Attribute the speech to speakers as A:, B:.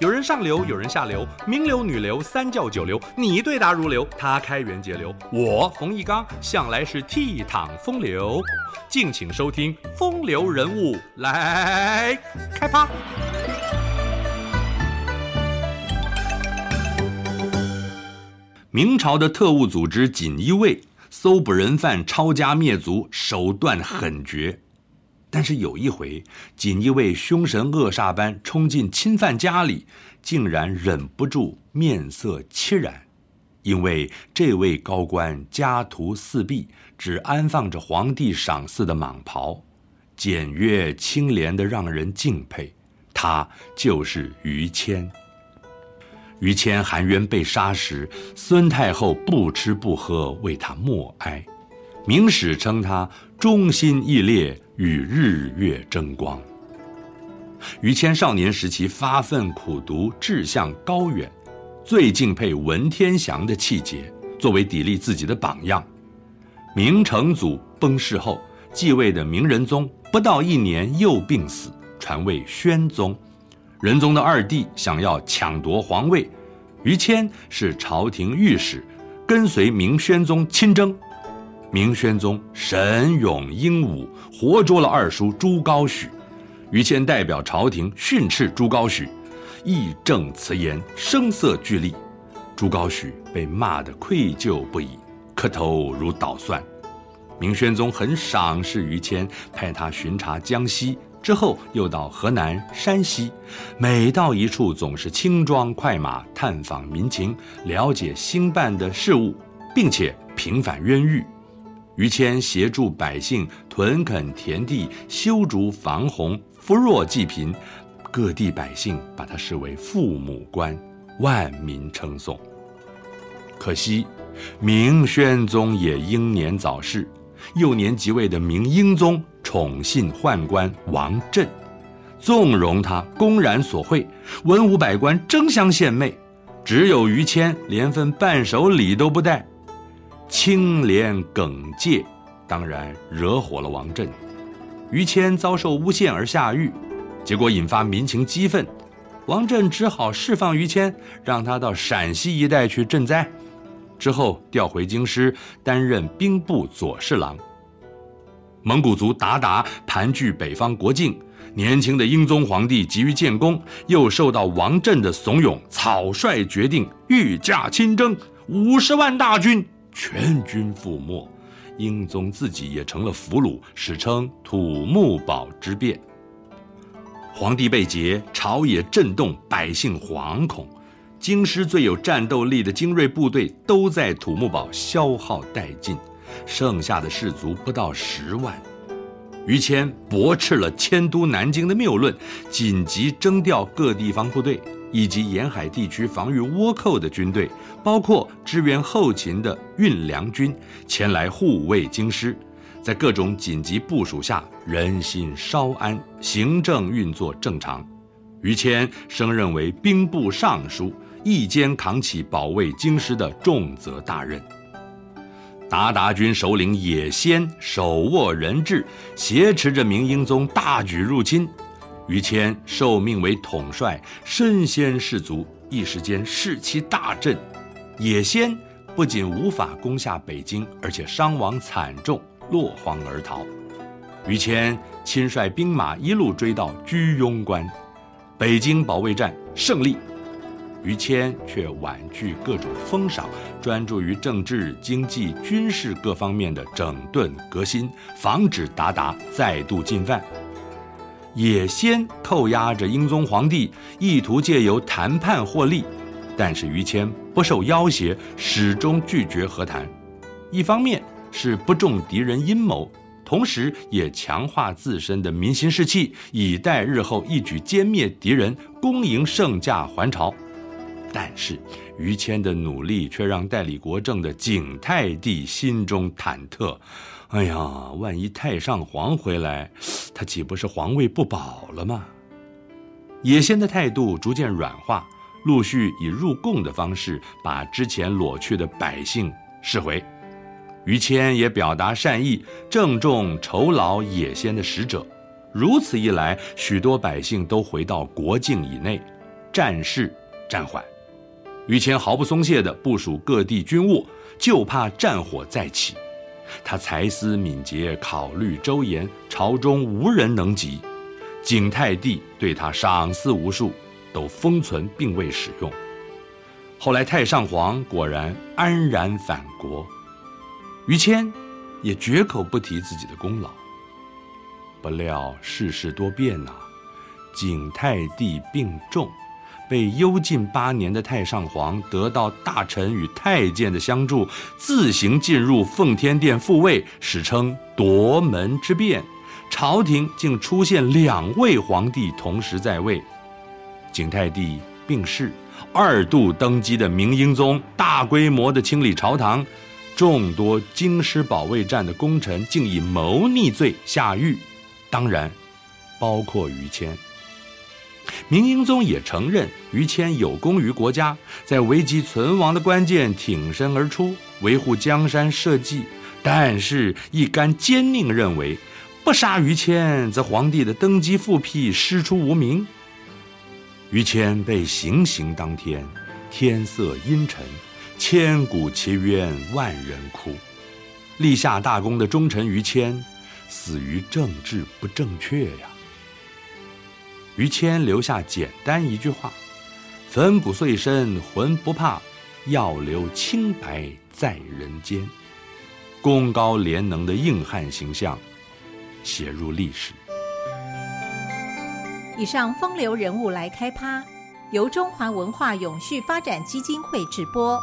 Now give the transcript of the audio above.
A: 有人上流，有人下流，名流、女流、三教九流，你对答如流，他开源节流，我冯一刚向来是倜傥风流。敬请收听《风流人物》来开趴。明朝的特务组织锦衣卫搜捕人犯、抄家灭族，手段狠绝。但是有一回，锦衣卫凶神恶煞般冲进侵犯家里，竟然忍不住面色凄然，因为这位高官家徒四壁，只安放着皇帝赏赐的蟒袍，简约清廉的让人敬佩。他就是于谦。于谦含冤被杀时，孙太后不吃不喝为他默哀，明史称他忠心义烈。与日月争光。于谦少年时期发奋苦读，志向高远，最敬佩文天祥的气节，作为砥砺自己的榜样。明成祖崩逝后，继位的明仁宗不到一年又病死，传位宣宗。仁宗的二弟想要抢夺皇位，于谦是朝廷御史，跟随明宣宗亲征。明宣宗神勇英武，活捉了二叔朱高煦。于谦代表朝廷训斥朱高煦，义正辞严，声色俱厉。朱高煦被骂得愧疚不已，磕头如捣蒜。明宣宗很赏识于谦，派他巡查江西，之后又到河南、山西，每到一处总是轻装快马探访民情，了解兴办的事务，并且平反冤狱。于谦协助百姓屯垦田地、修筑防洪、扶弱济贫，各地百姓把他视为父母官，万民称颂。可惜，明宣宗也英年早逝，幼年即位的明英宗宠信宦官王振，纵容他公然索贿，文武百官争相献媚，只有于谦连份伴手礼都不带。清廉耿介，当然惹火了王振。于谦遭受诬陷而下狱，结果引发民情激愤。王振只好释放于谦，让他到陕西一带去赈灾。之后调回京师，担任兵部左侍郎。蒙古族鞑靼盘踞北方国境，年轻的英宗皇帝急于建功，又受到王振的怂恿，草率决定御驾亲征，五十万大军。全军覆没，英宗自己也成了俘虏，史称土木堡之变。皇帝被劫，朝野震动，百姓惶恐。京师最有战斗力的精锐部队都在土木堡消耗殆尽，剩下的士卒不到十万。于谦驳斥了迁都南京的谬论，紧急征调各地方部队。以及沿海地区防御倭寇的军队，包括支援后勤的运粮军，前来护卫京师。在各种紧急部署下，人心稍安，行政运作正常。于谦升任为兵部尚书，一肩扛起保卫京师的重责大任。鞑靼军首领也先手握人质，挟持着明英宗大举入侵。于谦受命为统帅，身先士卒，一时间士气大振。也先不仅无法攻下北京，而且伤亡惨重，落荒而逃。于谦亲率兵马一路追到居庸关，北京保卫战胜利。于谦却婉拒各种封赏，专注于政治、经济、军事各方面的整顿革新，防止鞑靼再度进犯。也先扣押着英宗皇帝，意图借由谈判获利，但是于谦不受要挟，始终拒绝和谈。一方面是不中敌人阴谋，同时也强化自身的民心士气，以待日后一举歼灭敌人，恭迎圣驾还朝。但是于谦的努力却让代理国政的景泰帝心中忐忑。哎呀，万一太上皇回来，他岂不是皇位不保了吗？也先的态度逐渐软化，陆续以入贡的方式把之前裸去的百姓释回。于谦也表达善意，郑重酬劳也先的使者。如此一来，许多百姓都回到国境以内。战事暂缓。于谦毫不松懈地部署各地军务，就怕战火再起。他才思敏捷，考虑周延，朝中无人能及。景泰帝对他赏赐无数，都封存并未使用。后来太上皇果然安然返国，于谦也绝口不提自己的功劳。不料世事多变呐、景泰帝病重。被幽禁八年的太上皇得到大臣与太监的相助，自行进入奉天殿复位，史称夺门之变。朝廷竟出现两位皇帝同时在位。景泰帝病逝，二度登基的明英宗大规模的清理朝堂，众多京师保卫战的功臣竟以谋逆罪下狱，当然，包括于谦。明英宗也承认于谦有功于国家，在危急存亡的关键挺身而出，维护江山社稷，但是一干坚佞认为，不杀于谦，则皇帝的登基复辟师出无名。于谦被行刑当天，天色阴沉，千古奇冤万人哭。立下大功的忠臣于谦，死于政治不正确呀。于谦留下简单一句话：“粉骨碎身浑不怕，要留清白在人间。”功高廉能的硬汉形象写入历史。
B: 以上风流人物来开趴，由中华文化永续发展基金会直播。